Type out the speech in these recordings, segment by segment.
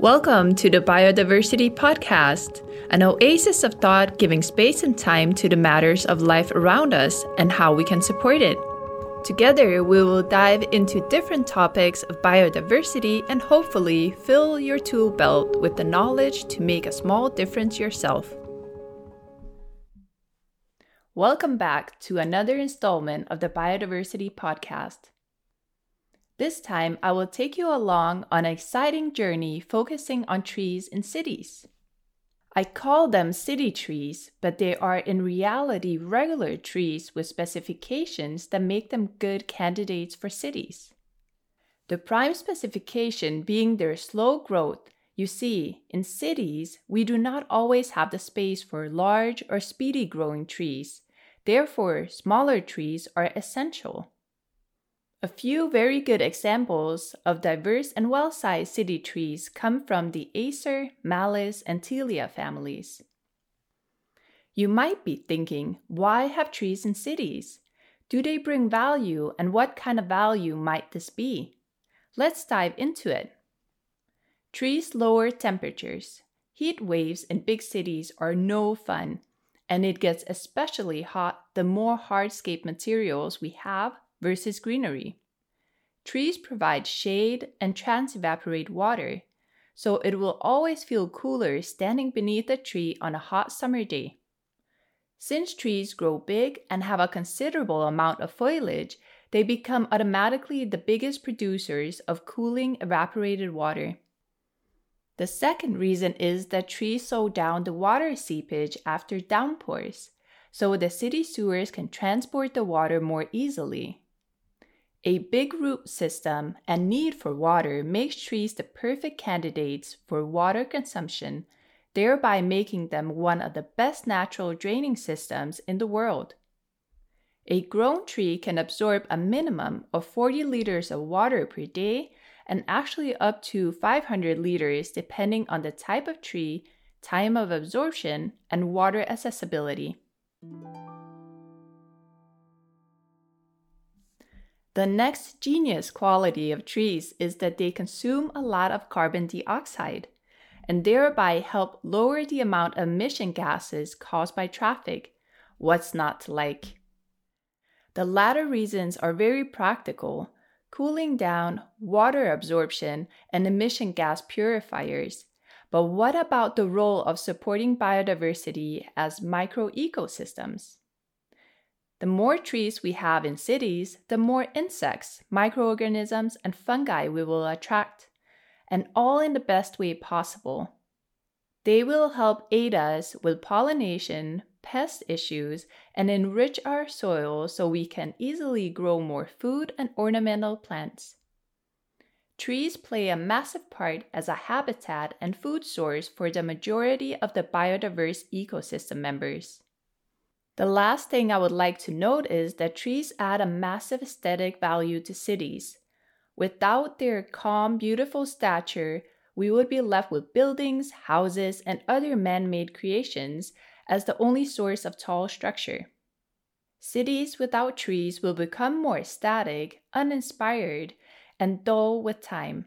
Welcome to the Biodiversity Podcast, an oasis of thought giving space and time to the matters of life around us and how we can support it. Together, we will dive into different topics of biodiversity and hopefully fill your tool belt with the knowledge to make a small difference yourself. Welcome back to another installment of the Biodiversity Podcast. This time, I will take you along on an exciting journey focusing on trees in cities. I call them city trees, but they are in reality regular trees with specifications that make them good candidates for cities. The prime specification being their slow growth. You see, in cities, we do not always have the space for large or speedy growing trees. Therefore, smaller trees are essential. A few very good examples of diverse and well sized city trees come from the Acer, Malus, and Tilia families. You might be thinking, why have trees in cities? Do they bring value, and what kind of value might this be? Let's dive into it. Trees lower temperatures. Heat waves in big cities are no fun, and it gets especially hot the more hardscape materials we have versus greenery. Trees provide shade and trans-evaporate water, so it will always feel cooler standing beneath a tree on a hot summer day. Since trees grow big and have a considerable amount of foliage, they become automatically the biggest producers of cooling evaporated water. The second reason is that trees slow down the water seepage after downpours so the city sewers can transport the water more easily. A big root system and need for water makes trees the perfect candidates for water consumption, thereby making them one of the best natural draining systems in the world. A grown tree can absorb a minimum of 40 liters of water per day and actually up to 500 liters depending on the type of tree, time of absorption, and water accessibility. The next genius quality of trees is that they consume a lot of carbon dioxide and thereby help lower the amount of emission gases caused by traffic. What's not to like? The latter reasons are very practical cooling down, water absorption, and emission gas purifiers, but what about the role of supporting biodiversity as micro ecosystems? The more trees we have in cities, the more insects, microorganisms, and fungi we will attract, and all in the best way possible. They will help aid us with pollination, pest issues, and enrich our soil so we can easily grow more food and ornamental plants. Trees play a massive part as a habitat and food source for the majority of the biodiverse ecosystem members. The last thing I would like to note is that trees add a massive aesthetic value to cities. Without their calm, beautiful stature, we would be left with buildings, houses, and other man made creations as the only source of tall structure. Cities without trees will become more static, uninspired, and dull with time.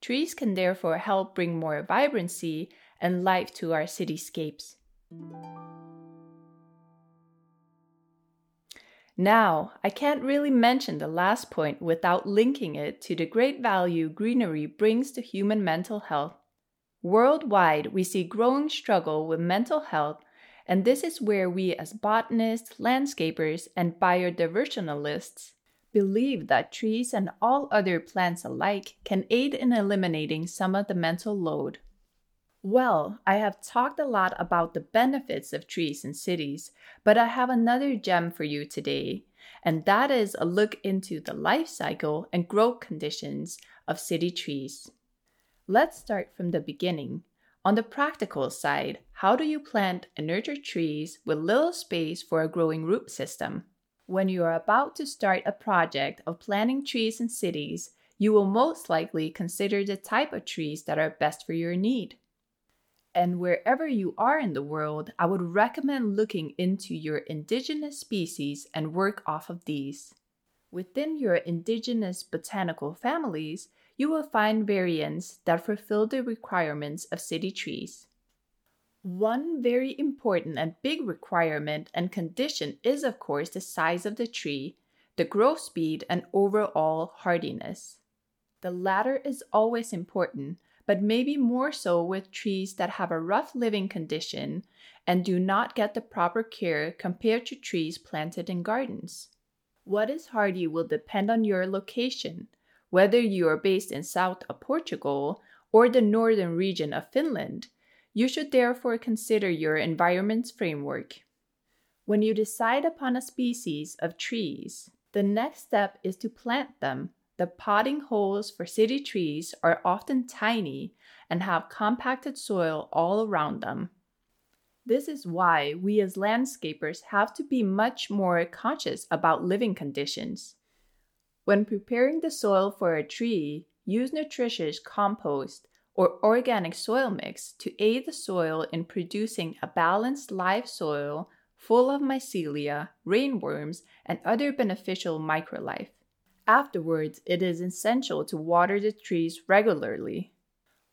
Trees can therefore help bring more vibrancy and life to our cityscapes. Now, I can't really mention the last point without linking it to the great value greenery brings to human mental health. Worldwide, we see growing struggle with mental health, and this is where we as botanists, landscapers, and biodiversionalists believe that trees and all other plants alike can aid in eliminating some of the mental load. Well, I have talked a lot about the benefits of trees in cities, but I have another gem for you today, and that is a look into the life cycle and growth conditions of city trees. Let's start from the beginning. On the practical side, how do you plant and nurture trees with little space for a growing root system? When you are about to start a project of planting trees in cities, you will most likely consider the type of trees that are best for your need. And wherever you are in the world, I would recommend looking into your indigenous species and work off of these. Within your indigenous botanical families, you will find variants that fulfill the requirements of city trees. One very important and big requirement and condition is, of course, the size of the tree, the growth speed, and overall hardiness. The latter is always important, but maybe more so with trees that have a rough living condition and do not get the proper care compared to trees planted in gardens. What is hardy will depend on your location, whether you are based in south of Portugal or the northern region of Finland you should therefore consider your environment's framework. When you decide upon a species of trees, the next step is to plant them. The potting holes for city trees are often tiny and have compacted soil all around them. This is why we as landscapers have to be much more conscious about living conditions. When preparing the soil for a tree, use nutritious compost or organic soil mix to aid the soil in producing a balanced live soil full of mycelia, rainworms, and other beneficial microlife. Afterwards, it is essential to water the trees regularly.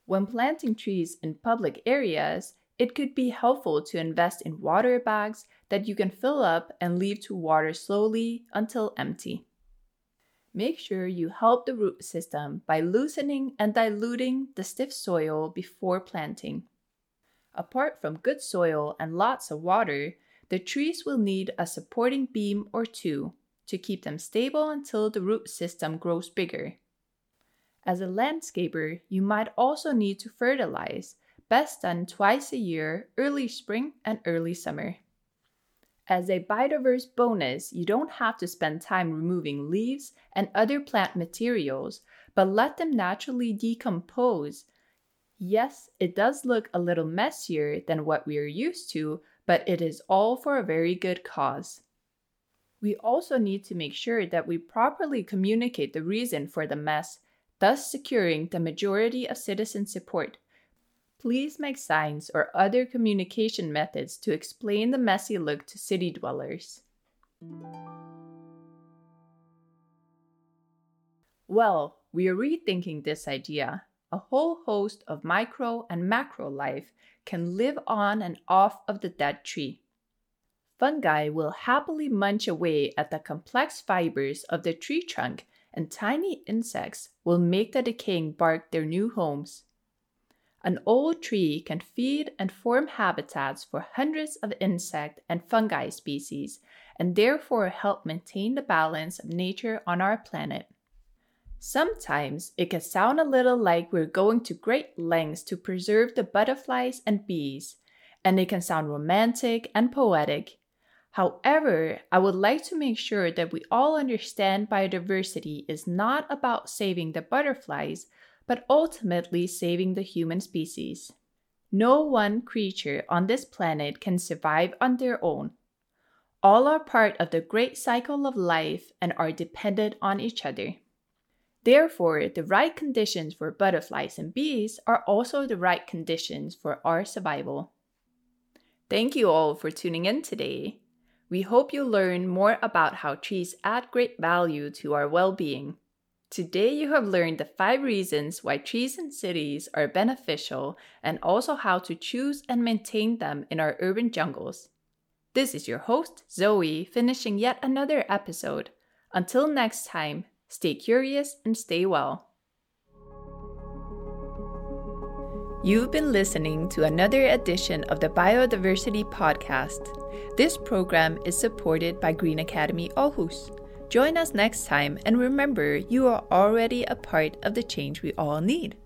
When planting trees in public areas, it could be helpful to invest in water bags that you can fill up and leave to water slowly until empty. Make sure you help the root system by loosening and diluting the stiff soil before planting. Apart from good soil and lots of water, the trees will need a supporting beam or two to keep them stable until the root system grows bigger. As a landscaper, you might also need to fertilize, best done twice a year, early spring and early summer. As a biodiverse bonus, you don't have to spend time removing leaves and other plant materials, but let them naturally decompose. Yes, it does look a little messier than what we are used to, but it is all for a very good cause. We also need to make sure that we properly communicate the reason for the mess, thus securing the majority of citizen support Please make signs or other communication methods to explain the messy look to city dwellers. Well, we are rethinking this idea. A whole host of micro and macro life can live on and off of the dead tree. Fungi will happily munch away at the complex fibers of the tree trunk, and tiny insects will make the decaying bark their new homes. An old tree can feed and form habitats for hundreds of insect and fungi species and therefore help maintain the balance of nature on our planet. Sometimes it can sound a little like we're going to great lengths to preserve the butterflies and bees, and it can sound romantic and poetic. However, I would like to make sure that we all understand biodiversity is not about saving the butterflies, but ultimately saving the human species. No one creature on this planet can survive on their own. All are part of the great cycle of life and are dependent on each other. Therefore, the right conditions for butterflies and bees are also the right conditions for our survival. Thank you all for tuning in today. We hope you learn more about how trees add great value to our well being. Today, you have learned the five reasons why trees in cities are beneficial and also how to choose and maintain them in our urban jungles. This is your host, Zoe, finishing yet another episode. Until next time, stay curious and stay well. You've been listening to another edition of the Biodiversity Podcast. This program is supported by Green Academy Aarhus. Join us next time and remember you are already a part of the change we all need.